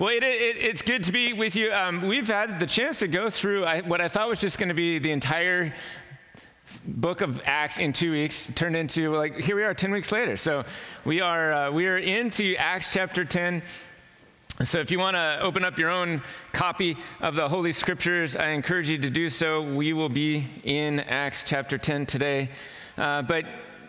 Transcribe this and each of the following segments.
Well, it, it, it's good to be with you. Um, we've had the chance to go through I, what I thought was just going to be the entire book of Acts in two weeks turned into like here we are 10 weeks later. So we are uh, we are into Acts chapter 10. So, if you want to open up your own copy of the Holy Scriptures, I encourage you to do so. We will be in Acts chapter 10 today. Uh, but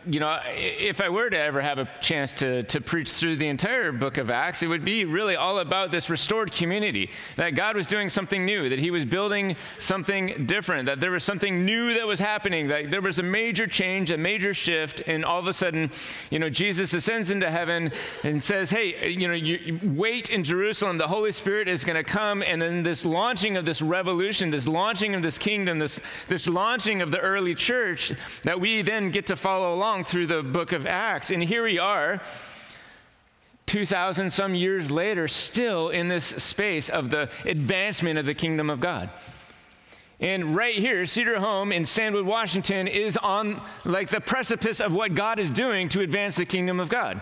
you know, if I were to ever have a chance to, to preach through the entire book of Acts, it would be really all about this restored community. That God was doing something new, that He was building something different, that there was something new that was happening, that there was a major change, a major shift, and all of a sudden, you know, Jesus ascends into heaven and says, Hey, you know, you wait in Jerusalem, the Holy Spirit is going to come, and then this launching of this revolution, this launching of this kingdom, this, this launching of the early church, that we then get to follow along along through the book of Acts. And here we are, 2,000 some years later, still in this space of the advancement of the kingdom of God. And right here, Cedar Home in Stanwood, Washington, is on like the precipice of what God is doing to advance the kingdom of God.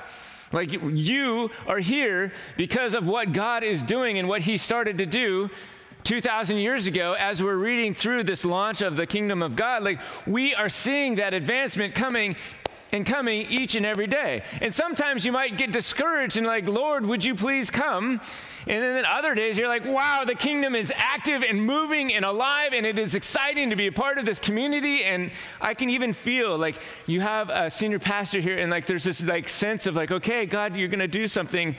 Like you are here because of what God is doing and what He started to do 2,000 years ago, as we're reading through this launch of the kingdom of God, like we are seeing that advancement coming and coming each and every day. And sometimes you might get discouraged and like, Lord, would you please come? And then other days you're like, wow, the kingdom is active and moving and alive, and it is exciting to be a part of this community. And I can even feel like you have a senior pastor here, and like there's this like sense of like, okay, God, you're gonna do something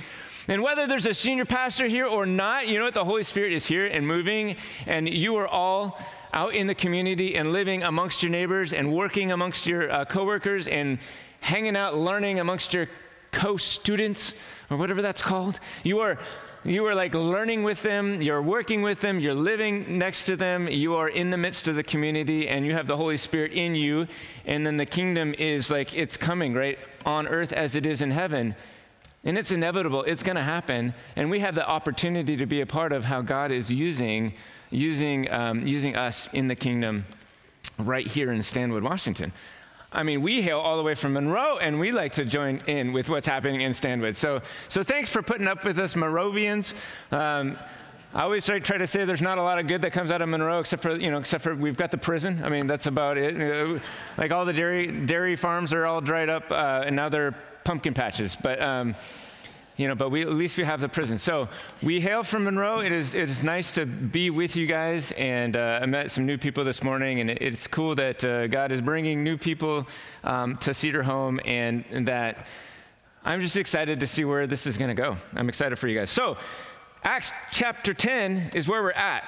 and whether there's a senior pastor here or not, you know what? The Holy Spirit is here and moving, and you are all out in the community and living amongst your neighbors and working amongst your uh, coworkers and hanging out, learning amongst your co-students or whatever that's called. You are you are like learning with them, you're working with them, you're living next to them, you are in the midst of the community, and you have the Holy Spirit in you. And then the kingdom is like it's coming, right? On earth as it is in heaven. And it's inevitable, it's going to happen. And we have the opportunity to be a part of how God is using, using, um, using us in the kingdom right here in Stanwood, Washington. I mean, we hail all the way from Monroe, and we like to join in with what's happening in Stanwood. So, so thanks for putting up with us, Monrovians. Um, I always try, try, to say there's not a lot of good that comes out of Monroe, except for you know, except for we've got the prison. I mean, that's about it. Like all the dairy dairy farms are all dried up, uh, and now they're pumpkin patches, but um, you know, but we, at least we have the prison. So we hail from Monroe. It is, it is nice to be with you guys. And uh, I met some new people this morning, and it, it's cool that uh, God is bringing new people um, to Cedar Home and, and, that I'm just excited to see where this is going to go. I'm excited for you guys. So, Acts chapter 10 is where we're at.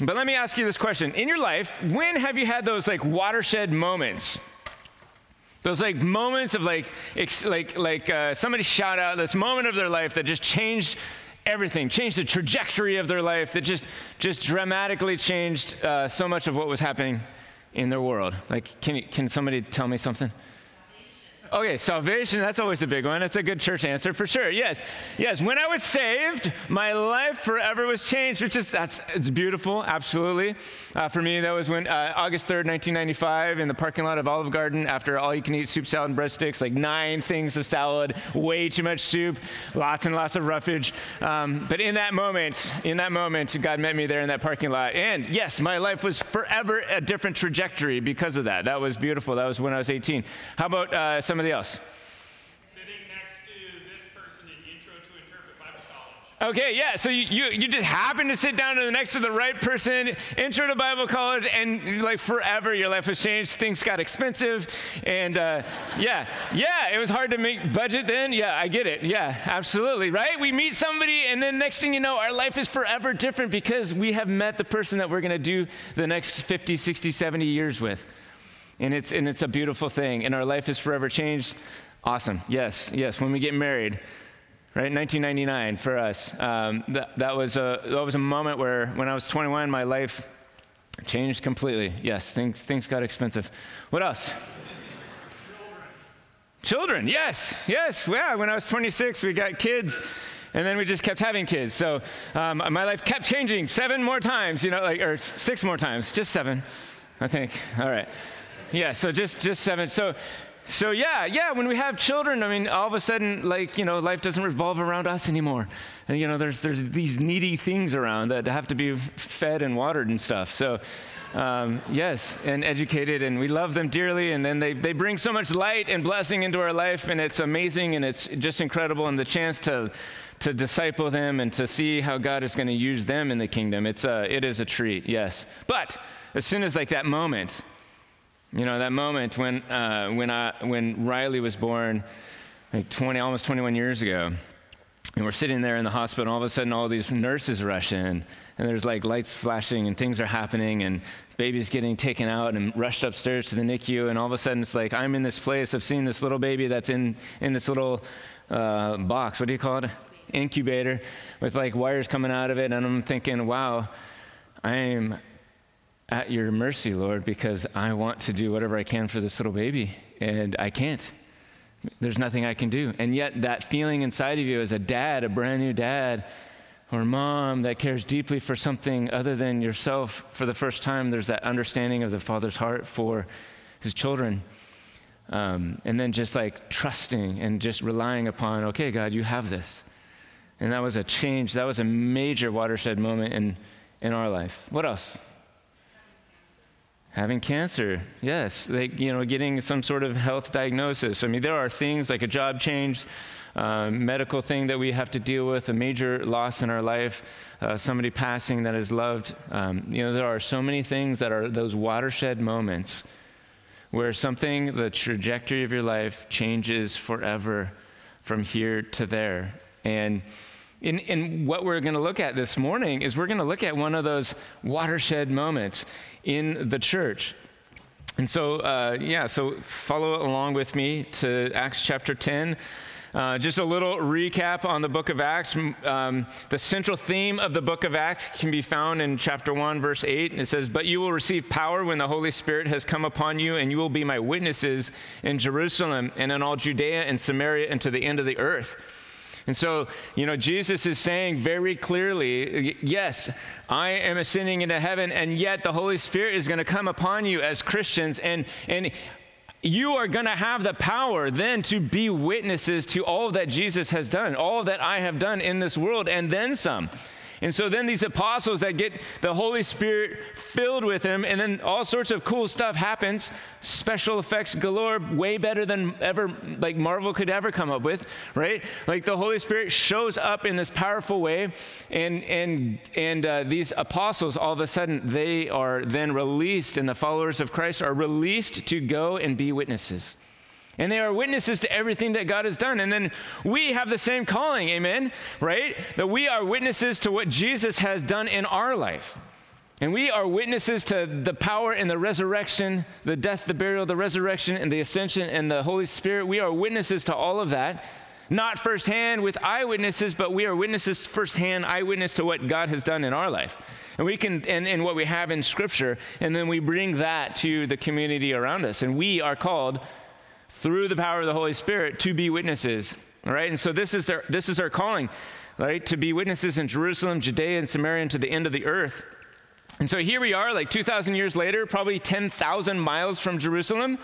But let me ask you this question. In your life, when have you had those like watershed moments? Those like moments of like, ex- like, like uh, somebody shout out this moment of their life that just changed everything, changed the trajectory of their life, that just, just dramatically changed uh, so much of what was happening in their world. Like, can, can somebody tell me something? Okay, salvation, that's always a big one. That's a good church answer for sure. Yes. Yes, when I was saved, my life forever was changed, which is that's it's beautiful, absolutely. Uh, for me, that was when uh, August 3rd, 1995 in the parking lot of Olive Garden after all you can eat soup, salad and breadsticks, like 9 things of salad, way too much soup, lots and lots of roughage. Um, but in that moment, in that moment, God met me there in that parking lot. And yes, my life was forever a different trajectory because of that. That was beautiful. That was when I was 18. How about uh, some somebody else. Okay, yeah. So you, you, you, just happen to sit down to the next to the right person, intro to Bible college, and like forever your life has changed. Things got expensive, and uh, yeah, yeah, it was hard to make budget then. Yeah, I get it. Yeah, absolutely. Right? We meet somebody, and then next thing you know, our life is forever different because we have met the person that we're going to do the next 50, 60, 70 years with. And it's, and it's a beautiful thing. And our life is forever changed. Awesome. Yes, yes. When we get married, right? 1999 for us. Um, that, that, was a, that was a moment where, when I was 21, my life changed completely. Yes, things, things got expensive. What else? Children. Children, yes, yes. Yeah, when I was 26, we got kids and then we just kept having kids. So um, my life kept changing seven more times, you know, like or six more times, just seven, I think. All right. Yeah, so just just seven. So so yeah, yeah, when we have children, I mean, all of a sudden, like, you know, life doesn't revolve around us anymore. And, you know, there's, there's these needy things around that have to be fed and watered and stuff. So, um, yes, and educated, and we love them dearly. And then they, they bring so much light and blessing into our life, and it's amazing and it's just incredible. And the chance to, to disciple them and to see how God is going to use them in the kingdom, it's a, it is a treat, yes. But as soon as like that moment, you know, that moment when, uh, when, I, when Riley was born, like 20, almost 21 years ago, and we're sitting there in the hospital, and all of a sudden, all these nurses rush in, and there's like lights flashing, and things are happening, and baby's getting taken out and rushed upstairs to the NICU, and all of a sudden, it's like I'm in this place of seeing this little baby that's in, in this little uh, box. What do you call it? Incubator, with like wires coming out of it, and I'm thinking, wow, I'm at your mercy, Lord, because I want to do whatever I can for this little baby, and I can't. There's nothing I can do. And yet, that feeling inside of you as a dad, a brand new dad, or mom that cares deeply for something other than yourself for the first time, there's that understanding of the father's heart for his children. Um, and then just like trusting and just relying upon, okay, God, you have this. And that was a change. That was a major watershed moment in, in our life. What else? Having cancer, yes, like, you know, getting some sort of health diagnosis. I mean, there are things like a job change, uh, medical thing that we have to deal with, a major loss in our life, uh, somebody passing that is loved. Um, you know, there are so many things that are those watershed moments where something, the trajectory of your life changes forever from here to there. And in, in what we're going to look at this morning is we're going to look at one of those watershed moments in the church. And so, uh, yeah, so follow along with me to Acts chapter 10. Uh, just a little recap on the book of Acts. Um, the central theme of the book of Acts can be found in chapter 1, verse 8. It says, But you will receive power when the Holy Spirit has come upon you, and you will be my witnesses in Jerusalem and in all Judea and Samaria and to the end of the earth. And so, you know, Jesus is saying very clearly, yes, I am ascending into heaven, and yet the Holy Spirit is going to come upon you as Christians, and, and you are going to have the power then to be witnesses to all that Jesus has done, all that I have done in this world, and then some. And so then these apostles that get the Holy Spirit filled with them, and then all sorts of cool stuff happens. Special effects galore, way better than ever, like Marvel could ever come up with, right? Like the Holy Spirit shows up in this powerful way, and and and uh, these apostles all of a sudden they are then released, and the followers of Christ are released to go and be witnesses. And they are witnesses to everything that God has done. And then we have the same calling, amen? Right? That we are witnesses to what Jesus has done in our life. And we are witnesses to the power and the resurrection, the death, the burial, the resurrection, and the ascension, and the Holy Spirit. We are witnesses to all of that. Not firsthand with eyewitnesses, but we are witnesses firsthand, eyewitness to what God has done in our life. And we can, and, and what we have in Scripture, and then we bring that to the community around us. And we are called through the power of the Holy Spirit to be witnesses. All right, and so this is their, this is our calling, right? To be witnesses in Jerusalem, Judea, and Samaria, and to the end of the earth. And so here we are, like 2,000 years later, probably 10,000 miles from Jerusalem.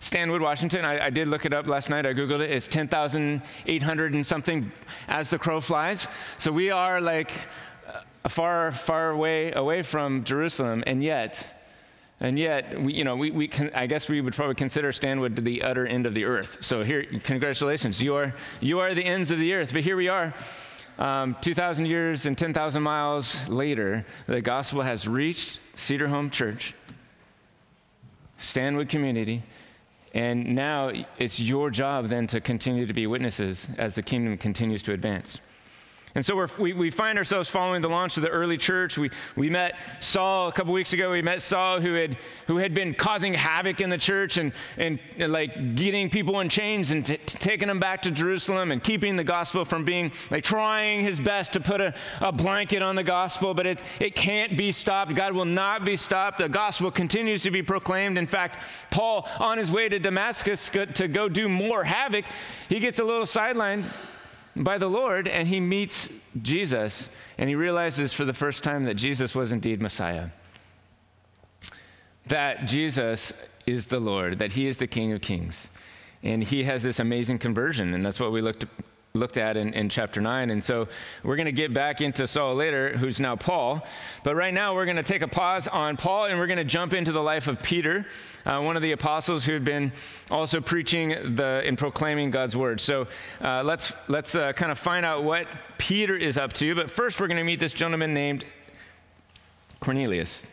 Stanwood, Washington. I, I, did look it up last night. I Googled it. It's 10,800 and something as the crow flies. So we are like uh, far, far way away from Jerusalem. And yet, and yet, we, you know, we, we can, I guess we would probably consider Stanwood to the utter end of the earth. So here, congratulations, you are, you are the ends of the earth. But here we are, um, 2,000 years and 10,000 miles later, the gospel has reached Cedar Home Church, Stanwood community, and now it's your job then to continue to be witnesses as the kingdom continues to advance. And so we we, find ourselves following the launch of the early church. We, we met Saul a couple weeks ago. We met Saul who had, who had been causing havoc in the church and, and, and like getting people in chains and t- taking them back to Jerusalem and keeping the gospel from being like trying his best to put a, a blanket on the gospel, but it, it can't be stopped. God will not be stopped. The gospel continues to be proclaimed. In fact, Paul, on his way to Damascus to go do more havoc, he gets a little sidelined by the Lord and he meets Jesus and he realizes for the first time that Jesus was indeed Messiah. That Jesus is the Lord, that he is the King of Kings. and he has this amazing conversion, and that's what we looked looked at in, in chapter 9. And so we're going to get back into Saul later, who's now Paul. But right now, we're going to take a pause on Paul and we're going to jump into the life of Peter, uh, one of the apostles who had been also preaching the, and proclaiming God's word. So uh, let's, let's uh, kind of find out what Peter is up to. But first, we're going to meet this gentleman named Cornelius.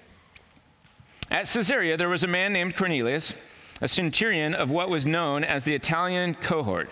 At Caesarea, there was a man named Cornelius, a centurion of what was known as the Italian cohort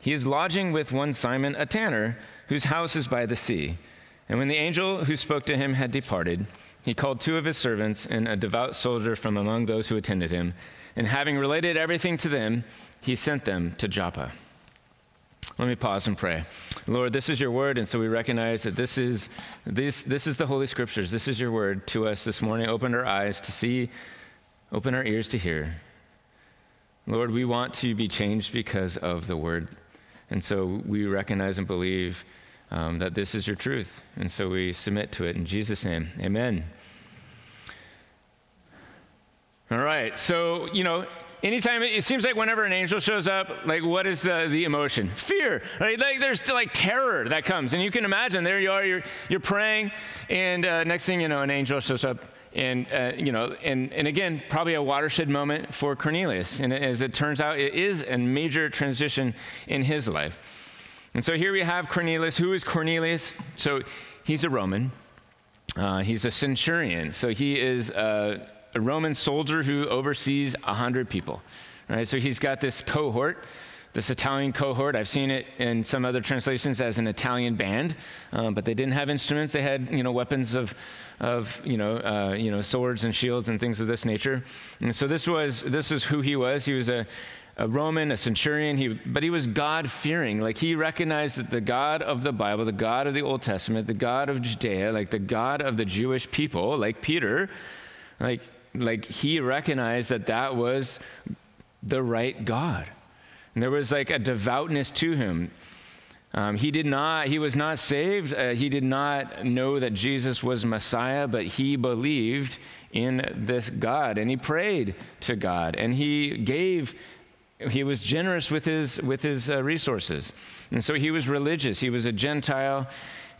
He is lodging with one Simon, a tanner, whose house is by the sea. And when the angel who spoke to him had departed, he called two of his servants and a devout soldier from among those who attended him. And having related everything to them, he sent them to Joppa. Let me pause and pray. Lord, this is your word, and so we recognize that this is, this, this is the Holy Scriptures. This is your word to us this morning. Open our eyes to see, open our ears to hear. Lord, we want to be changed because of the word and so we recognize and believe um, that this is your truth. And so we submit to it in Jesus' name. Amen. All right. So, you know, anytime it seems like whenever an angel shows up like what is the, the emotion fear right? like there's like terror that comes and you can imagine there you are you're, you're praying and uh, next thing you know an angel shows up and uh, you know and, and again probably a watershed moment for cornelius. And as it turns out it is a major transition in his life. And so here we have cornelius. Who is cornelius? So he's a roman. Uh, he's a centurion. So he is a, a roman soldier who oversees 100 people right? So he's got this cohort this Italian cohort. I've seen it in some other translations as an Italian band, um, but they didn't have instruments. They had, you know, weapons of, of you know, uh, you know, swords and shields and things of this nature. And so this was this is who he was. He was a, a Roman, a centurion. He, but he was God fearing. Like he recognized that the God of the Bible, the God of the Old Testament, the God of Judea, like the God of the Jewish people, like Peter, like like he recognized that that was the right God. And there was like a devoutness to him. Um, he did not, he was not saved. Uh, he did not know that Jesus was Messiah, but he believed in this God and he prayed to God and he gave, he was generous with his, with his uh, resources. And so he was religious. He was a Gentile.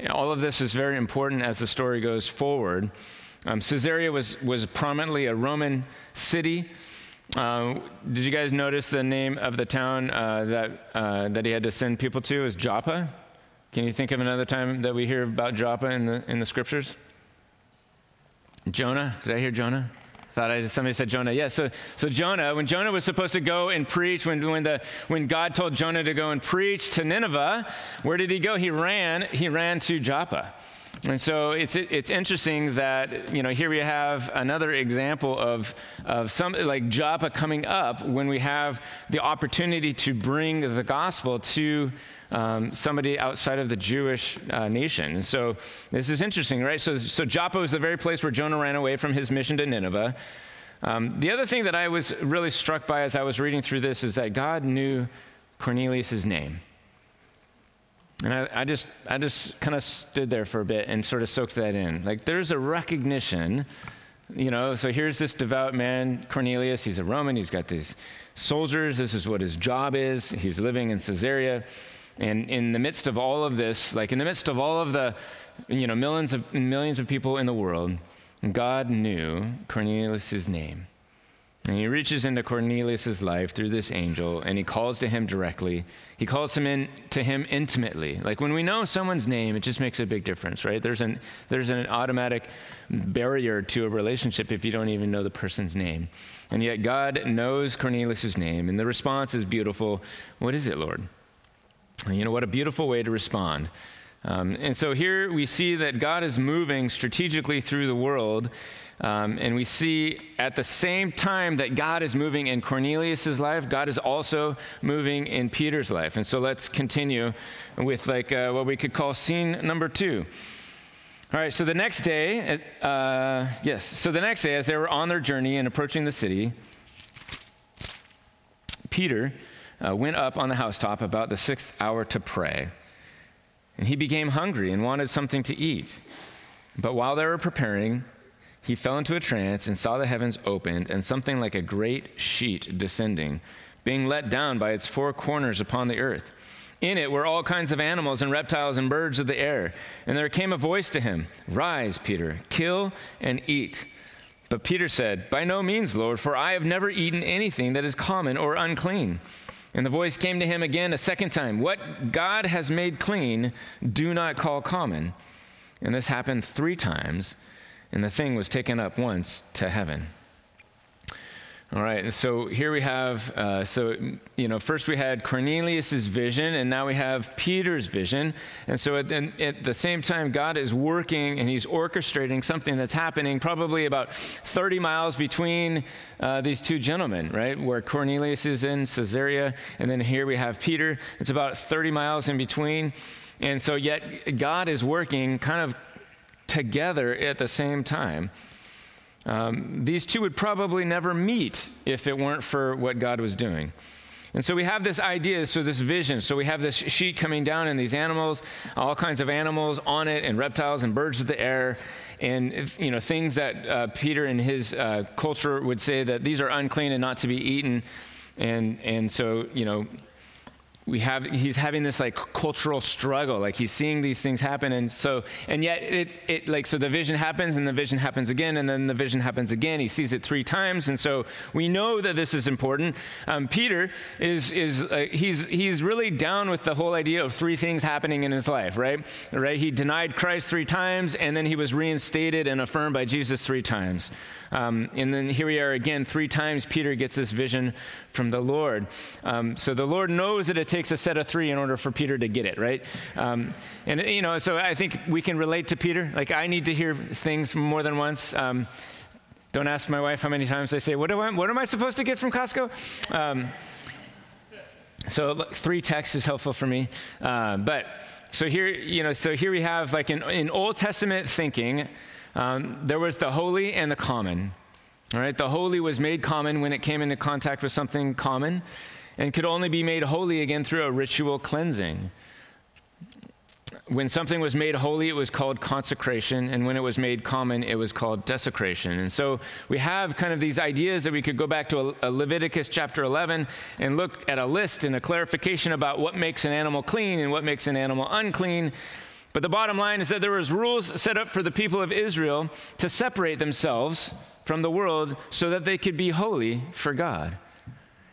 All of this is very important as the story goes forward. Um, Caesarea was, was prominently a Roman city. Uh, did you guys notice the name of the town uh, that, uh, that he had to send people to is Joppa? Can you think of another time that we hear about Joppa in the, in the scriptures? Jonah? Did I hear Jonah? Thought I, somebody said Jonah. Yes. Yeah, so, so Jonah, when Jonah was supposed to go and preach, when, when, the, when God told Jonah to go and preach to Nineveh, where did he go? He ran. He ran to Joppa. And so it's, it's interesting that, you know, here we have another example of, of some, like Joppa coming up when we have the opportunity to bring the gospel to um, somebody outside of the Jewish uh, nation. And so this is interesting, right? So, so Joppa was the very place where Jonah ran away from his mission to Nineveh. Um, the other thing that I was really struck by as I was reading through this is that God knew Cornelius' name. And I, I just, I just kind of stood there for a bit and sort of soaked that in. Like, there's a recognition, you know. So here's this devout man, Cornelius. He's a Roman. He's got these soldiers. This is what his job is. He's living in Caesarea, and in the midst of all of this, like in the midst of all of the, you know, millions of millions of people in the world, God knew Cornelius's name. And he reaches into Cornelius' life through this angel and he calls to him directly. He calls him in to him intimately. Like when we know someone's name, it just makes a big difference, right? There's an there's an automatic barrier to a relationship if you don't even know the person's name. And yet God knows Cornelius' name, and the response is beautiful. What is it, Lord? And you know what a beautiful way to respond Um, and so here we see that God is moving strategically through the world. Um, and we see at the same time that God is moving in Cornelius' life, God is also moving in Peter's life. And so let's continue with like uh, what we could call scene number two. All right, so the next day, uh, yes, so the next day, as they were on their journey and approaching the city, Peter uh, went up on the housetop about the sixth hour to pray. And he became hungry and wanted something to eat. But while they were preparing, he fell into a trance and saw the heavens opened and something like a great sheet descending, being let down by its four corners upon the earth. In it were all kinds of animals and reptiles and birds of the air. And there came a voice to him Rise, Peter, kill and eat. But Peter said, By no means, Lord, for I have never eaten anything that is common or unclean. And the voice came to him again a second time What God has made clean, do not call common. And this happened three times, and the thing was taken up once to heaven. All right, and so here we have, uh, so, you know, first we had Cornelius' vision, and now we have Peter's vision. And so at the, at the same time, God is working and he's orchestrating something that's happening probably about 30 miles between uh, these two gentlemen, right? Where Cornelius is in Caesarea, and then here we have Peter. It's about 30 miles in between. And so, yet, God is working kind of together at the same time. Um, these two would probably never meet if it weren't for what God was doing. And so we have this idea, so this vision. So we have this sheet coming down, and these animals, all kinds of animals on it, and reptiles and birds of the air, and you know things that uh, Peter and his uh, culture would say that these are unclean and not to be eaten. And and so you know we have he's having this like cultural struggle. Like he's seeing these things happen and so and yet it it like so the vision happens and the vision happens again and then the vision happens again. He sees it three times and so we know that this is important. Um, peter is is uh, he's he's really down with the whole idea of three things happening in his life right? Right? He denied christ three times and then he was reinstated and affirmed by jesus three times. Um, and then here we are again, three times Peter gets this vision from the Lord. Um, so the Lord knows that it takes a set of three in order for Peter to get it, right? Um, and, you know, so I think we can relate to Peter. Like, I need to hear things more than once. Um, don't ask my wife how many times they say, What, do I, what am I supposed to get from Costco? Um, so look, three texts is helpful for me. Uh, but so here, you know, so here we have like in, in Old Testament thinking, um, there was the holy and the common. All right, the holy was made common when it came into contact with something common and could only be made holy again through a ritual cleansing. When something was made holy, it was called consecration, and when it was made common, it was called desecration. And so we have kind of these ideas that we could go back to a uh, Leviticus chapter 11 and look at a list and a clarification about what makes an animal clean and what makes an animal unclean. But the bottom line is that there was rules set up for the people of Israel to separate themselves from the world so that they could be holy for God.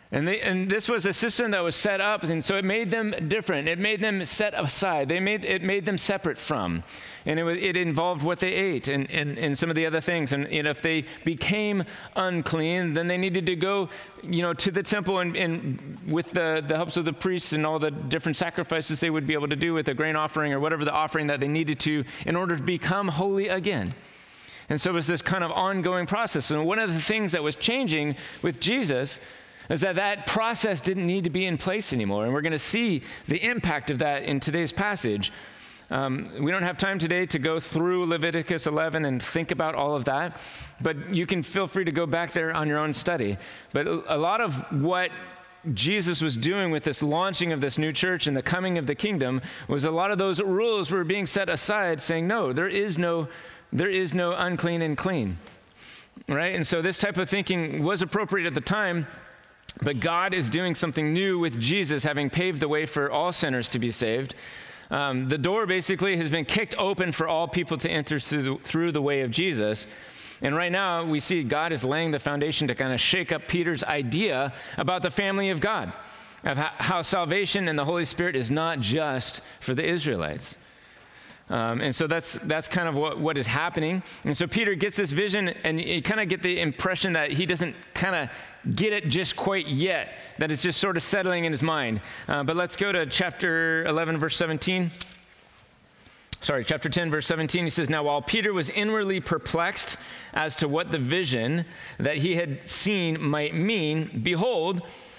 And, they, and this was a system that was set up, and so it made them different. It made them set aside. They made, it made them separate from. And it, was, it involved what they ate and, and, and some of the other things. And, you know, if they became unclean, then they needed to go you know, to the temple and, and with the, the helps of the priests and all the different sacrifices they would be able to do with the grain offering or whatever the offering that they needed to in order to become holy again. And so it was this kind of ongoing process. And one of the things that was changing with Jesus is that that process didn't need to be in place anymore. And we're going to see the impact of that in today's passage. Um, we don't have time today to go through Leviticus 11 and think about all of that, but you can feel free to go back there on your own study. But a lot of what Jesus was doing with this launching of this new church and the coming of the kingdom was a lot of those rules were being set aside, saying, no, there is no, there is no unclean and clean. Right? And so this type of thinking was appropriate at the time but God is doing something new with Jesus, having paved the way for all sinners to be saved. Um, the door basically has been kicked open for all people to enter through the, through the way of Jesus. And right now, we see God is laying the foundation to kind of shake up Peter's idea about the family of God, of how salvation and the Holy Spirit is not just for the Israelites. Um, and so that's, that's kind of what, what is happening. And so Peter gets this vision, and you kind of get the impression that he doesn't kind of get it just quite yet, that it's just sort of settling in his mind. Uh, but let's go to chapter 11, verse 17. sorry, chapter 10, verse 17, he says, Now while Peter was inwardly perplexed as to what the vision that he had seen might mean, behold,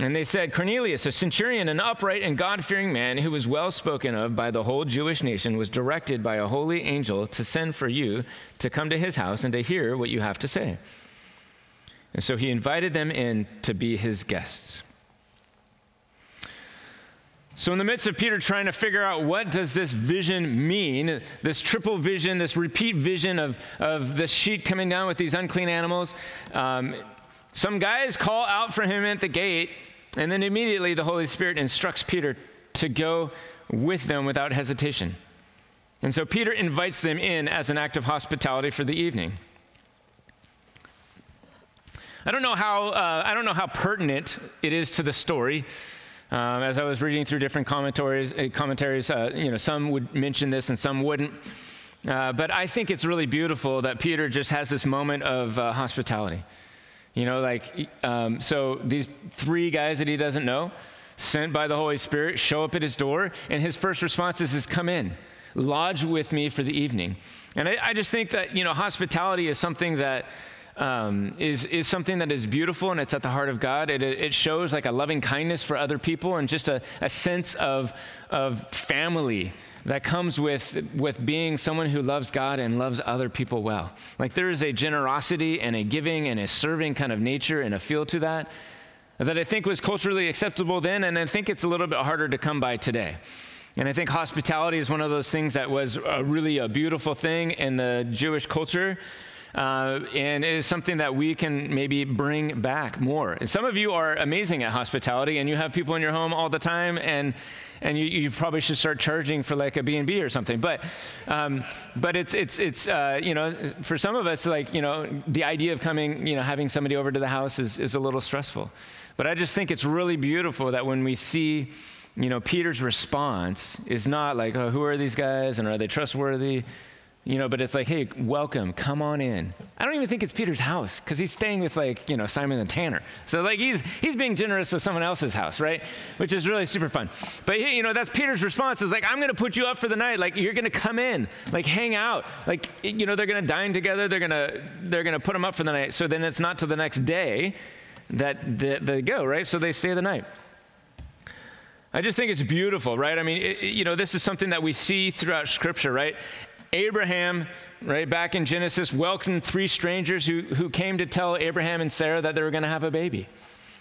And they said, Cornelius, a centurion, an upright and God fearing man who was well spoken of by the whole Jewish nation, was directed by a holy angel to send for you to come to his house and to hear what you have to say. And so he invited them in to be his guests. So in the midst of Peter trying to figure out what does this vision mean, this triple vision, this repeat vision of, of the sheet coming down with these unclean animals, um, some guys call out for him at the gate, and then immediately the Holy Spirit instructs Peter to go with them without hesitation. And so Peter invites them in as an act of hospitality for the evening. I don't know how, uh, I don't know how pertinent it is to the story. Um, as I was reading through different commentaries, uh, commentaries uh, you know, some would mention this and some wouldn't. Uh, but I think it's really beautiful that Peter just has this moment of uh, hospitality. You know, like, um, so these three guys that he doesn't know, sent by the Holy Spirit, show up at his door, and his first response is, is come in, lodge with me for the evening. And I, I just think that, you know, hospitality is something that um, is, is something that is beautiful and it's at the heart of God. It, it shows like a loving kindness for other people and just a, a sense of, of family that comes with, with being someone who loves God and loves other people well. Like there is a generosity and a giving and a serving kind of nature and a feel to that that I think was culturally acceptable then, and I think it's a little bit harder to come by today. And I think hospitality is one of those things that was a really a beautiful thing in the Jewish culture uh, and it is something that we can maybe bring back more. And some of you are amazing at hospitality, and you have people in your home all the time, and and you, you probably should start charging for like a B&B or something. But, um, but it's, it's, it's uh, you know, for some of us, like, you know, the idea of coming, you know, having somebody over to the house is, is a little stressful. But I just think it's really beautiful that when we see, you know, Peter's response is not like, oh, who are these guys and are they trustworthy? You know, but it's like, hey, welcome, come on in. I don't even think it's Peter's house because he's staying with like, you know, Simon the Tanner. So like he's he's being generous with someone else's house, right? Which is really super fun. But you know, that's Peter's response is like, I'm to put you up for the night. Like you're to come in, like hang out. Like you know, they're to dine together. They're to they're to put him up for the night. So then it's not till the next day that they, they go, right? So they stay the night. I just think it's beautiful, right? I mean, it, you know, this is something that we see throughout Scripture, right? Abraham, right back in Genesis, welcomed three strangers who, who came to tell Abraham and Sarah that they were going to have a baby.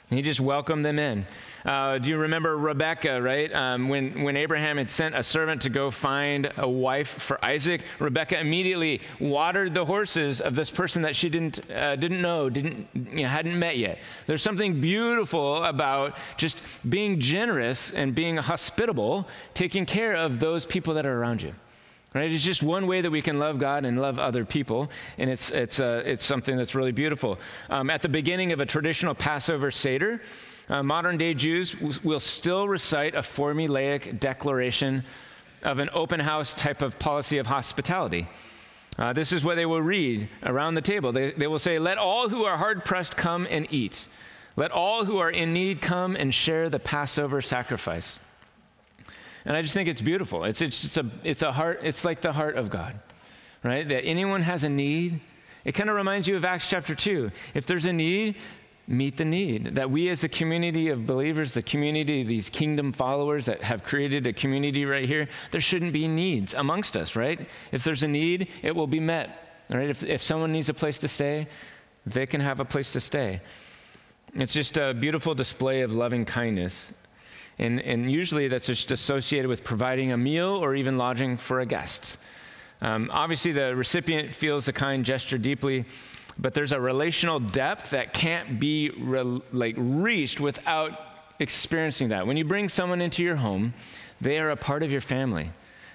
he just welcomed them in. Uh, do you remember Rebecca, right? Um, when, when Abraham had sent a servant to go find a wife for Isaac, Rebecca immediately watered the horses of this person that she didn't, uh, didn't know, didn't, you know, hadn't met yet. There's something beautiful about just being generous and being hospitable, taking care of those people that are around you. Right? It's just one way that we can love God and love other people, and it's, it's, uh, it's something that's really beautiful. Um, at the beginning of a traditional Passover Seder, uh, modern day Jews will still recite a formulaic declaration of an open house type of policy of hospitality. Uh, this is what they will read around the table. They, they will say, Let all who are hard pressed come and eat. Let all who are in need come and share the Passover sacrifice. And I just think it's beautiful. It's, it's, it's, a, it's a heart, it's like the heart of God, right? That anyone has a need. It kind of reminds you of Acts chapter 2. If there's a need, meet the need. That we as a community of believers, the community, these kingdom followers that have created a community right here, there shouldn't be needs amongst us, right? If there's a need, it will be met. Right? If, if someone needs a place to stay, they can have a place to stay. It's just a beautiful display of loving kindness and, and usually that's just associated with providing a meal or even lodging for a guest. Um, obviously, the recipient feels the kind gesture deeply, but there's a relational depth that can't be re- like reached without experiencing that. When you bring someone into your home, they are a part of your family.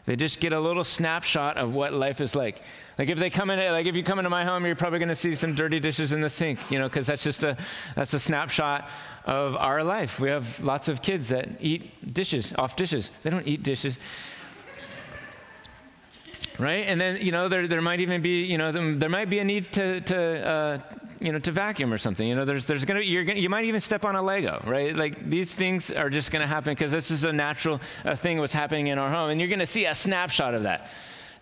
They just get a little snapshot of what life is like. Like if they come in, like if you come into my home, you're probably going to see some dirty dishes in the sink, you know, because that's just a that's a snapshot of our life. We have lots of kids that eat dishes off dishes. They don't eat dishes right? And then you know there there might even be you know there might be a need to to uh, you know to vacuum or something. You know there's there's gonna you're gonna you might even step on a Lego, right? Like these things are just gonna happen because this is a natural uh, thing what's happening in our home, and you're gonna see a snapshot of that.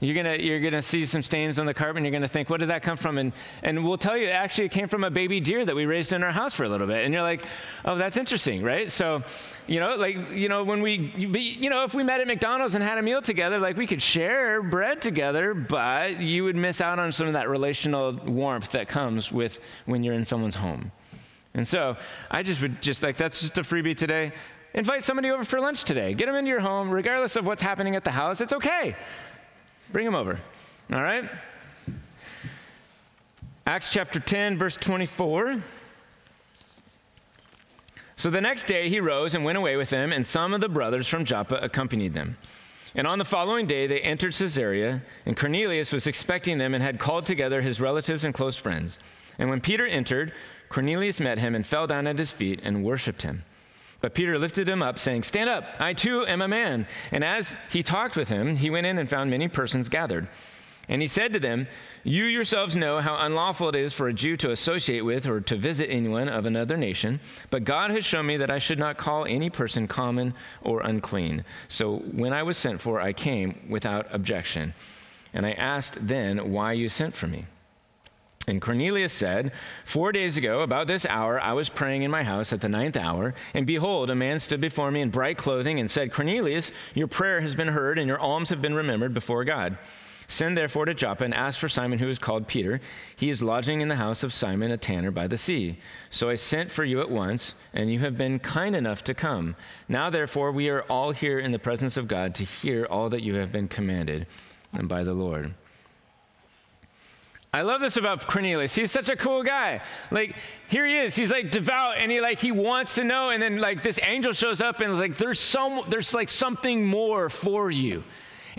You're gonna you're gonna see some stains on the carpet, and you're gonna think, what did that come from? And and we'll tell you, actually, it came from a baby deer that we raised in our house for a little bit. And you're like, oh, that's interesting, right? So, you know, like you know, when we you know, if we met at McDonald's and had a meal together, like we could share bread together, but you would miss out on some of that relational warmth that comes with when you're in someone's home. And so, I just would just like that's just a freebie today. Invite somebody over for lunch today. Get them into your home, regardless of what's happening at the house. It's okay. Bring him over. All right? Acts chapter 10, verse 24. So the next day he rose and went away with them, and some of the brothers from Joppa accompanied them. And on the following day they entered Caesarea, and Cornelius was expecting them and had called together his relatives and close friends. And when Peter entered, Cornelius met him and fell down at his feet and worshiped him. But Peter lifted him up, saying, Stand up, I too am a man. And as he talked with him, he went in and found many persons gathered. And he said to them, You yourselves know how unlawful it is for a Jew to associate with or to visit anyone of another nation, but God has shown me that I should not call any person common or unclean. So when I was sent for, I came without objection. And I asked then why you sent for me. And Cornelius said, Four days ago, about this hour, I was praying in my house at the ninth hour, and behold, a man stood before me in bright clothing and said, Cornelius, your prayer has been heard, and your alms have been remembered before God. Send therefore to Joppa and ask for Simon, who is called Peter. He is lodging in the house of Simon, a tanner by the sea. So I sent for you at once, and you have been kind enough to come. Now, therefore, we are all here in the presence of God to hear all that you have been commanded and by the Lord. I love this about Cornelius. He's such a cool guy. Like here he is. He's like devout and he like he wants to know and then like this angel shows up and like there's some there's like something more for you.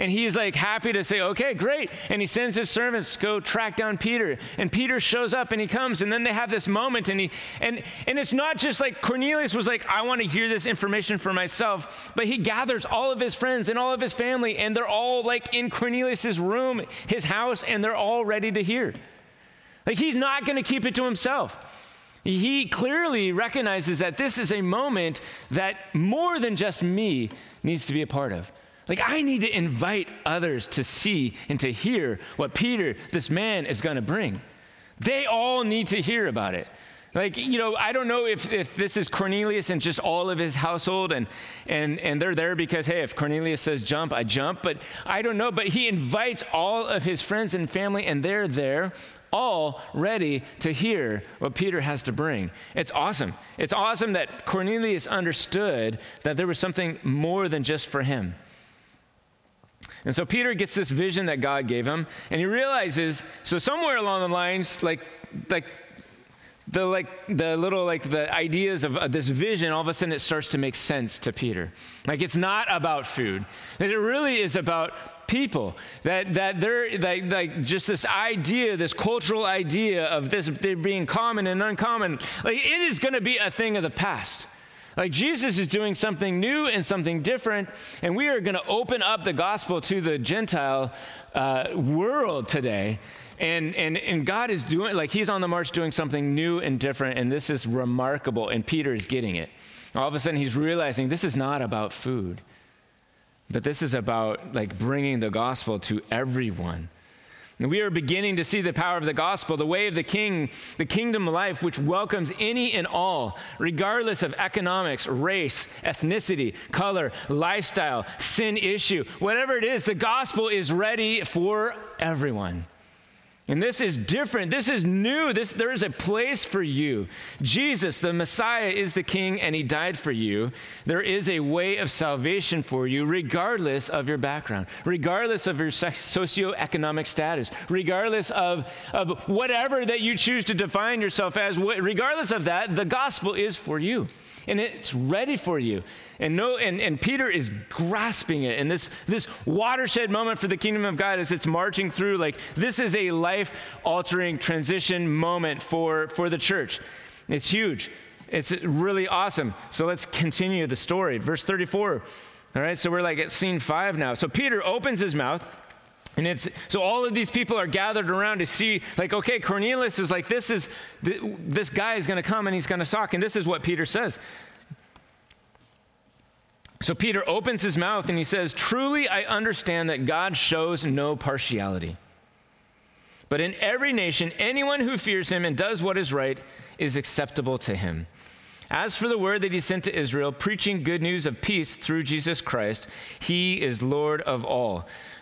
And he's like happy to say, okay, great. And he sends his servants to go track down Peter. And Peter shows up and he comes. And then they have this moment. And he and and it's not just like Cornelius was like, I want to hear this information for myself, but he gathers all of his friends and all of his family, and they're all like in Cornelius's room, his house, and they're all ready to hear. Like he's not going to keep it to himself. He clearly recognizes that this is a moment that more than just me needs to be a part of. Like, I need to invite others to see and to hear what Peter, this man, is going to bring. They all need to hear about it. Like, you know, I don't know if, if this is Cornelius and just all of his household, and, and, and they're there because, hey, if Cornelius says jump, I jump, but I don't know. But he invites all of his friends and family, and they're there, all ready to hear what Peter has to bring. It's awesome. It's awesome that Cornelius understood that there was something more than just for him. And so Peter gets this vision that God gave him, and he realizes, so somewhere along the lines, like, like the like the little like the ideas of uh, this vision all of a sudden it starts to make sense to peter. Like it's not about food. That it really is about people. That that they're like, like just this idea this cultural idea of this being common and uncommon. Like it is going to be a thing of the past like Jesus is doing something new and something different, and we are going to open up the gospel to the Gentile uh, world today. And, and, and God is doing, like, He's on the march doing something new and different, and this is remarkable, and Peter is getting it. All of a sudden, he's realizing this is not about food, but this is about, like, bringing the gospel to everyone. And we are beginning to see the power of the gospel, the way of the king, the kingdom life, which welcomes any and all, regardless of economics, race, ethnicity, color, lifestyle, sin issue, whatever it is, the gospel is ready for everyone. And this is different. This is new. This, there is a place for you. Jesus, the Messiah, is the King, and He died for you. There is a way of salvation for you, regardless of your background, regardless of your socioeconomic status, regardless of, of whatever that you choose to define yourself as. Regardless of that, the gospel is for you, and it's ready for you. And, no, and, and Peter is grasping it. And this, this watershed moment for the kingdom of God as it's marching through, like, this is a life altering transition moment for, for the church. It's huge. It's really awesome. So let's continue the story. Verse 34. All right, so we're like at scene five now. So Peter opens his mouth. And it's so all of these people are gathered around to see, like, okay, Cornelius is like, this is this guy is going to come and he's going to talk, and this is what Peter says. So Peter opens his mouth and he says, Truly I understand that God shows no partiality. But in every nation, anyone who fears him and does what is right is acceptable to him. As for the word that he sent to Israel, preaching good news of peace through Jesus Christ, he is Lord of all.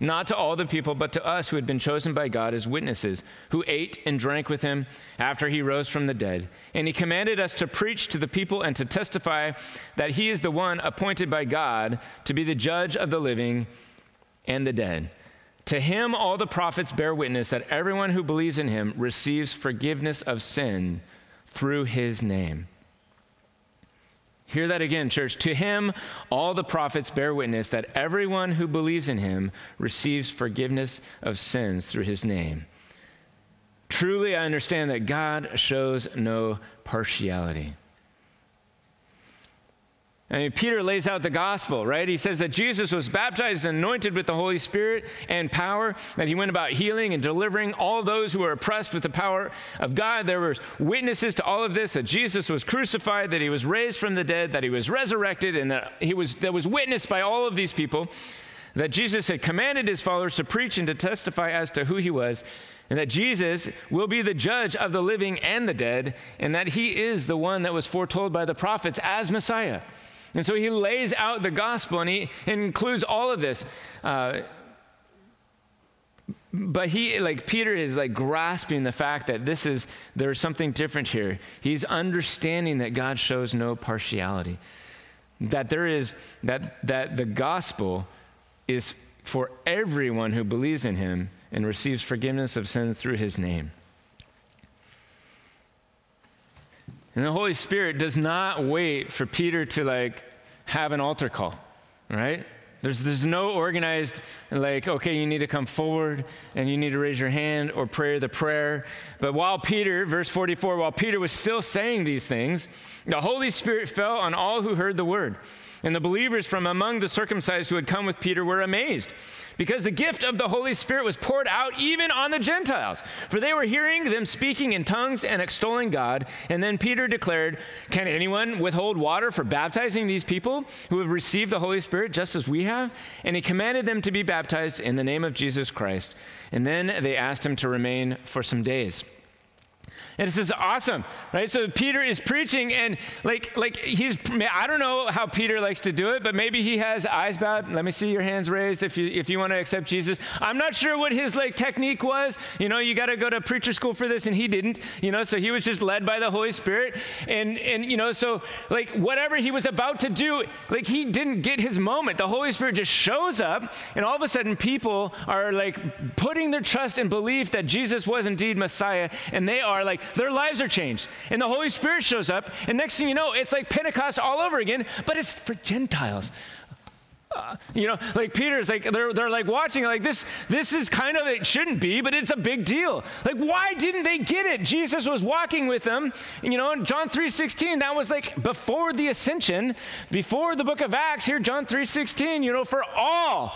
not to all the people, but to us who had been chosen by God as witnesses, who ate and drank with him after he rose from the dead. And he commanded us to preach to the people and to testify that he is the one appointed by God to be the judge of the living and the dead. To him, all the prophets bear witness that everyone who believes in him receives forgiveness of sin through his name. Hear that again, church. To him, all the prophets bear witness that everyone who believes in him receives forgiveness of sins through his name. Truly, I understand that God shows no partiality. I mean, Peter lays out the gospel, right? He says that Jesus was baptized and anointed with the Holy Spirit and power, that he went about healing and delivering all those who were oppressed with the power of God. There were witnesses to all of this that Jesus was crucified, that he was raised from the dead, that he was resurrected, and that he was that was witnessed by all of these people that Jesus had commanded his followers to preach and to testify as to who he was, and that Jesus will be the judge of the living and the dead, and that he is the one that was foretold by the prophets as Messiah. And so he lays out the gospel and he includes all of this. Uh, but he like peter is like grasping the fact that this is there's something different here. He's understanding that god shows no partiality. That there is that that the gospel is for everyone who believes in him and receives forgiveness of sins through his name And the Holy Spirit does not wait for Peter to like have an altar call, right? There's, there's no organized, like, okay, you need to come forward and you need to raise your hand or pray the prayer. But while Peter, verse 44, while Peter was still saying these things, the Holy Spirit fell on all who heard the word. And the believers from among the circumcised who had come with Peter were amazed because the gift of the Holy Spirit was poured out even on the Gentiles. For they were hearing them speaking in tongues and extolling God. And then Peter declared, Can anyone withhold water for baptizing these people who have received the Holy Spirit just as we have? And he commanded them to be baptized in the name of Jesus Christ. And then they asked him to remain for some days. And this is awesome, right? So Peter is preaching, and like, like he's, I don't know how Peter likes to do it, but maybe he has eyes bowed. Let me see your hands raised if you, if you want to accept Jesus. I'm not sure what his like technique was. You know, you got to go to preacher school for this, and he didn't, you know, so he was just led by the Holy Spirit. And, and, you know, so like whatever he was about to do, like he didn't get his moment. The Holy Spirit just shows up, and all of a sudden people are like putting their trust and belief that Jesus was indeed Messiah, and they are like, their lives are changed. And the Holy Spirit shows up, and next thing you know, it's like Pentecost all over again, but it's for Gentiles. Uh, you know, like Peter's like they're they're like watching like this. This is kind of it shouldn't be, but it's a big deal. Like, why didn't they get it? Jesus was walking with them. And, you know, in John three sixteen, that was like before the ascension, before the book of Acts. Here, John three sixteen. You know, for all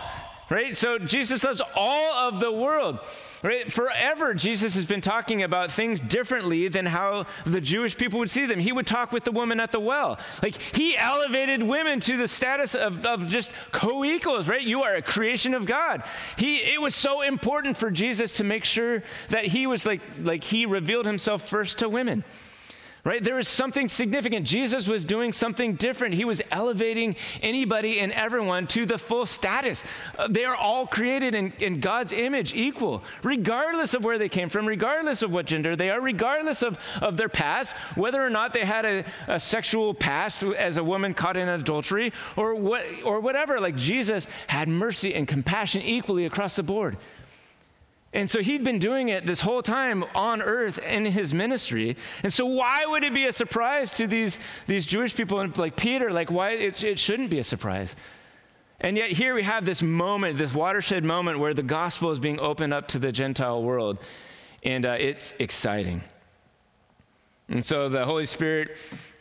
right? So Jesus loves all of the world, right? Forever, Jesus has been talking about things differently than how the Jewish people would see them. He would talk with the woman at the well. Like, he elevated women to the status of, of just co equals, right? You are a creation of God. He, it was so important for Jesus to make sure that he was like, like, he revealed himself first to women. Right? There was something significant. Jesus was doing something different. He was elevating anybody and everyone to the full status. Uh, they are all created in, in God's image, equal, regardless of where they came from, regardless of what gender they are, regardless of, of their past, whether or not they had a, a sexual past as a woman caught in adultery or, what, or whatever. Like Jesus had mercy and compassion equally across the board. And so he'd been doing it this whole time on earth in his ministry. And so why would it be a surprise to these, these Jewish people like Peter? Like, why it shouldn't be a surprise. And yet here we have this moment, this watershed moment where the gospel is being opened up to the Gentile world. And uh, it's exciting. And so the Holy Spirit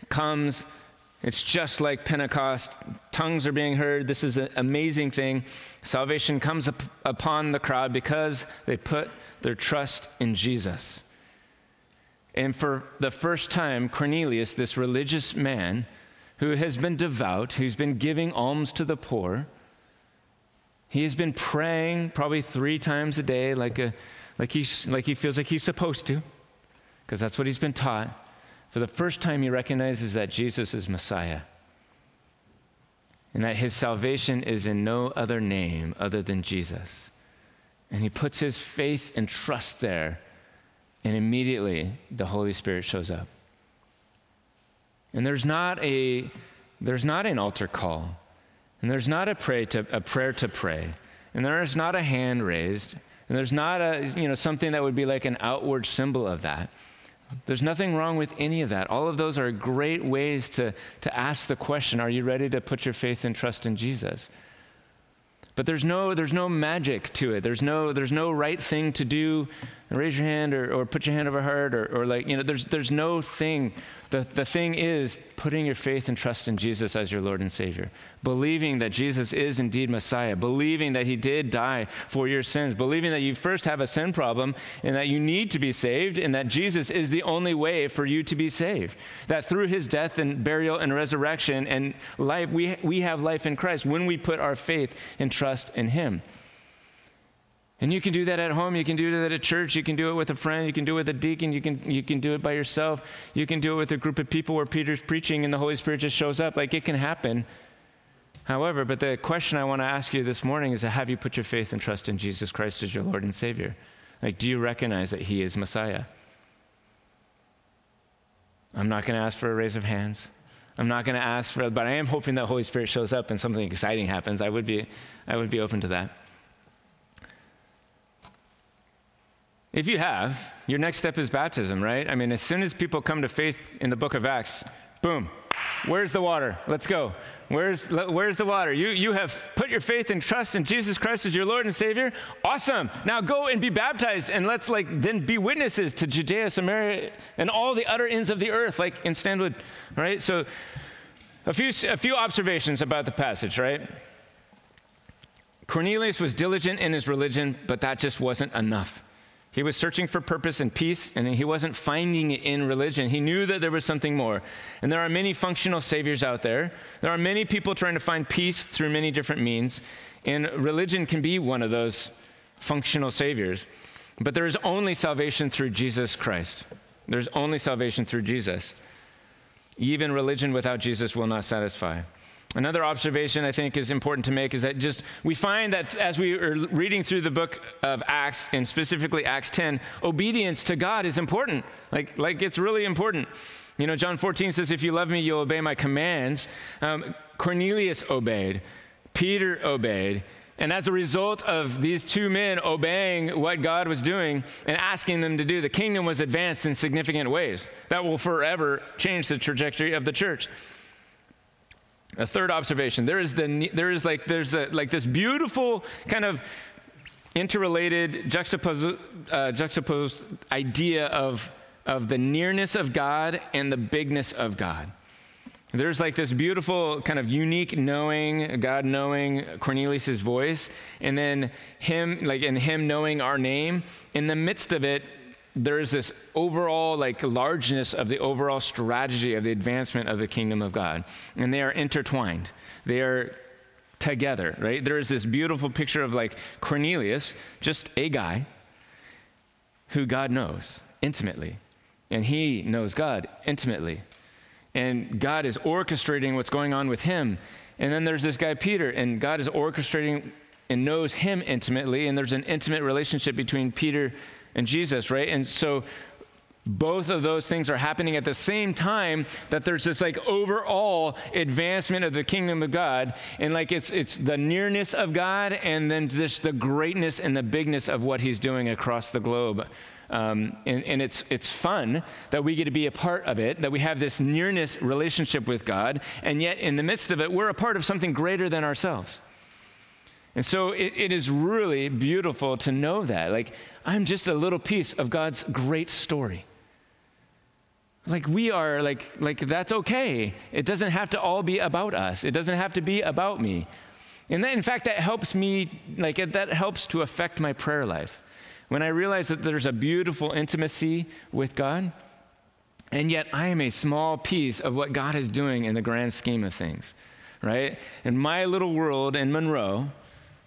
comes. It's just like Pentecost. Tongues are being heard. This is an amazing thing. Salvation comes up upon the crowd because they put their trust in Jesus. And for the first time, Cornelius, this religious man who has been devout, who's been giving alms to the poor, he has been praying probably three times a day, like, a, like, like he feels like he's supposed to, because that's what he's been taught. For the first time, he recognizes that Jesus is Messiah and that his salvation is in no other name other than Jesus. And he puts his faith and trust there, and immediately the Holy Spirit shows up. And there's not a there's not an altar call, and there's not a pray to a prayer to pray, and there is not a hand raised, and there's not a you know something that would be like an outward symbol of that. There's nothing wrong with any of that. All of those are great ways to, to ask the question Are you ready to put your faith and trust in Jesus? But there's no, there's no magic to it. There's no, there's no right thing to do. Raise your hand or, or put your hand over heart or, or like, you know, there's, there's no thing the, the thing is putting your faith and trust in Jesus as your Lord and Savior, believing that Jesus is indeed Messiah, believing that He did die for your sins, believing that you first have a sin problem and that you need to be saved, and that Jesus is the only way for you to be saved. That through His death and burial and resurrection and life, we, we have life in Christ when we put our faith and trust in Him. And you can do that at home. You can do that at church. You can do it with a friend. You can do it with a deacon. You can, you can do it by yourself. You can do it with a group of people where Peter's preaching and the Holy Spirit just shows up. Like it can happen. However, but the question I want to ask you this morning is have you put your faith and trust in Jesus Christ as your Lord and Savior? Like, do you recognize that He is Messiah? I'm not going to ask for a raise of hands. I'm not going to ask for, but I am hoping that Holy Spirit shows up and something exciting happens. I would be, I would be open to that. If you have, your next step is baptism, right? I mean, as soon as people come to faith in the book of Acts, boom, where's the water? Let's go. Where's, where's the water? You, you have put your faith and trust in Jesus Christ as your Lord and Savior. Awesome. Now go and be baptized and let's like then be witnesses to Judea, Samaria, and all the utter ends of the earth, like in Stanwood, right? So a few, a few observations about the passage, right? Cornelius was diligent in his religion, but that just wasn't enough. He was searching for purpose and peace, and he wasn't finding it in religion. He knew that there was something more. And there are many functional saviors out there. There are many people trying to find peace through many different means, and religion can be one of those functional saviors. But there is only salvation through Jesus Christ. There's only salvation through Jesus. Even religion without Jesus will not satisfy. Another observation I think is important to make is that just we find that as we are reading through the book of Acts and specifically Acts 10, obedience to God is important. Like, like it's really important. You know, John 14 says, If you love me, you'll obey my commands. Um, Cornelius obeyed, Peter obeyed. And as a result of these two men obeying what God was doing and asking them to do, the kingdom was advanced in significant ways that will forever change the trajectory of the church. A third observation: there is the there is like there's a, like this beautiful kind of interrelated juxtaposed, uh, juxtaposed idea of of the nearness of God and the bigness of God. There's like this beautiful kind of unique knowing, God knowing Cornelius's voice, and then him, like, and him knowing our name. In the midst of it, there is this overall like largeness of the overall strategy of the advancement of the kingdom of God. And they are intertwined. They are together, right? There is this beautiful picture of like Cornelius, just a guy who God knows intimately. and he knows God intimately. And God is orchestrating what's going on with him. And then there's this guy, Peter, and God is orchestrating and knows him intimately. And there's an intimate relationship between Peter and Jesus, right? And so both of those things are happening at the same time that there's this like overall advancement of the kingdom of god. And like it's it's the nearness of god and then just the greatness and the bigness of what he's doing across the globe. Um, and, and it's it's fun that we get to be a part of it that we have this nearness relationship with god. And yet in the midst of it we're a part of something greater than ourselves and so it, it is really beautiful to know that. Like i'm just a little piece of god's great story. Like we are like like that's okay. It doesn't have to all be about us. It doesn't have to be about me. And in fact that helps me like that helps to affect my prayer life. When i realize that there's a beautiful intimacy with god and yet i am a small piece of what god is doing in the grand scheme of things right? In my little world in monroe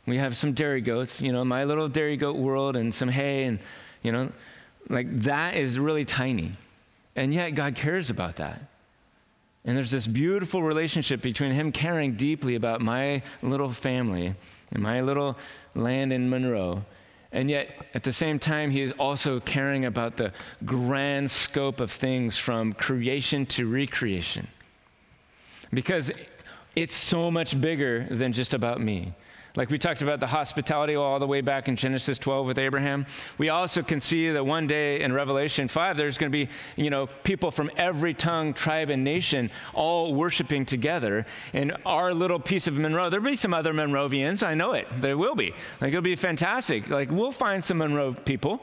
we have some dairy goats you know my little dairy goat world and some hay and you know like that is really tiny and yet, God cares about that. And there's this beautiful relationship between Him caring deeply about my little family and my little land in Monroe. And yet, at the same time, He is also caring about the grand scope of things from creation to recreation. Because it's so much bigger than just about me. Like we talked about the hospitality all the way back in Genesis 12 with Abraham. We also can see that one day in Revelation 5, there's going to be, you know, people from every tongue, tribe, and nation all worshiping together. In our little piece of Monroe, there'll be some other Monrovians. I know it. There will be. Like it'll be fantastic. Like we'll find some Monroe people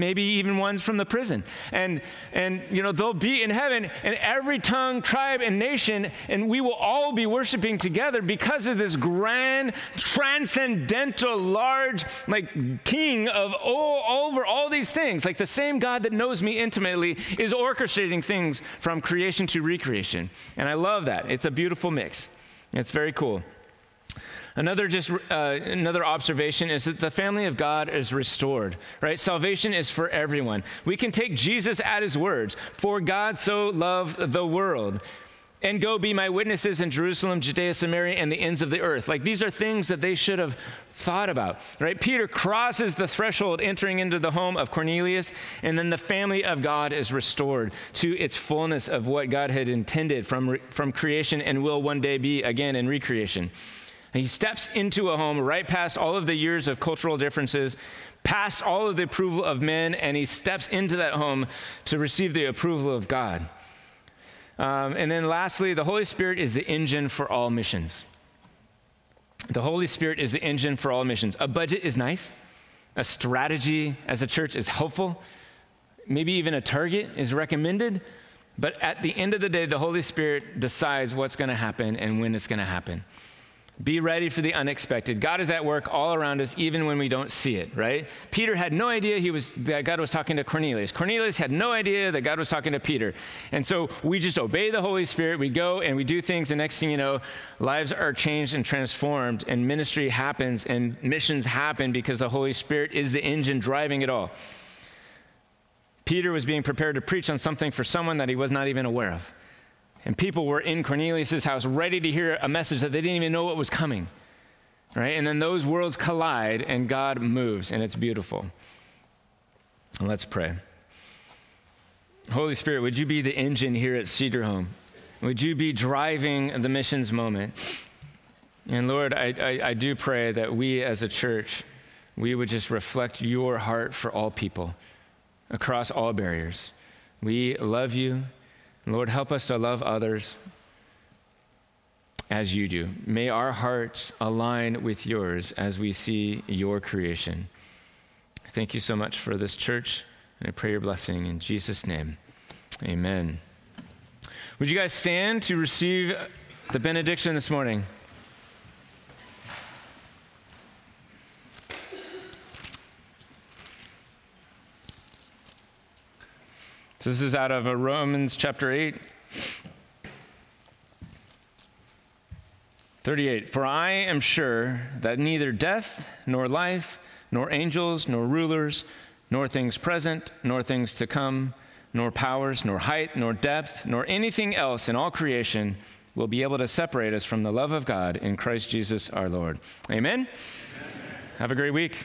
maybe even ones from the prison. And, and, you know, they'll be in heaven, and every tongue, tribe, and nation, and we will all be worshiping together because of this grand, transcendental, large, like, king of all, over all these things. Like the same God that knows me intimately is orchestrating things from creation to recreation. And I love that. It's a beautiful mix. It's very cool. Another just uh, another observation is that the family of God is restored, right? Salvation is for everyone. We can take Jesus at his words, for God so loved the world. And go be my witnesses in Jerusalem, Judea, Samaria, and the ends of the earth. Like these are things that they should have thought about, right? Peter crosses the threshold entering into the home of Cornelius, and then the family of God is restored to its fullness of what God had intended from, from creation and will one day be again in recreation. And he steps into a home right past all of the years of cultural differences, past all of the approval of men, and he steps into that home to receive the approval of God. Um, and then lastly, the Holy Spirit is the engine for all missions. The Holy Spirit is the engine for all missions. A budget is nice, a strategy as a church is helpful, maybe even a target is recommended. But at the end of the day, the Holy Spirit decides what's going to happen and when it's going to happen. Be ready for the unexpected. God is at work all around us, even when we don't see it, right? Peter had no idea he was, that God was talking to Cornelius. Cornelius had no idea that God was talking to Peter. And so we just obey the Holy Spirit. We go and we do things, and next thing you know, lives are changed and transformed, and ministry happens, and missions happen because the Holy Spirit is the engine driving it all. Peter was being prepared to preach on something for someone that he was not even aware of. And people were in Cornelius' house ready to hear a message that they didn't even know what was coming. Right? And then those worlds collide and God moves, and it's beautiful. And Let's pray. Holy Spirit, would you be the engine here at Cedar Home? Would you be driving the missions moment? And Lord, I, I, I do pray that we as a church, we would just reflect your heart for all people across all barriers. We love you. Lord, help us to love others as you do. May our hearts align with yours as we see your creation. Thank you so much for this church, and I pray your blessing in Jesus' name. Amen. Would you guys stand to receive the benediction this morning? So this is out of uh, Romans chapter 8. 38. For I am sure that neither death, nor life, nor angels, nor rulers, nor things present, nor things to come, nor powers, nor height, nor depth, nor anything else in all creation will be able to separate us from the love of God in Christ Jesus our Lord. Amen? Amen. Have a great week.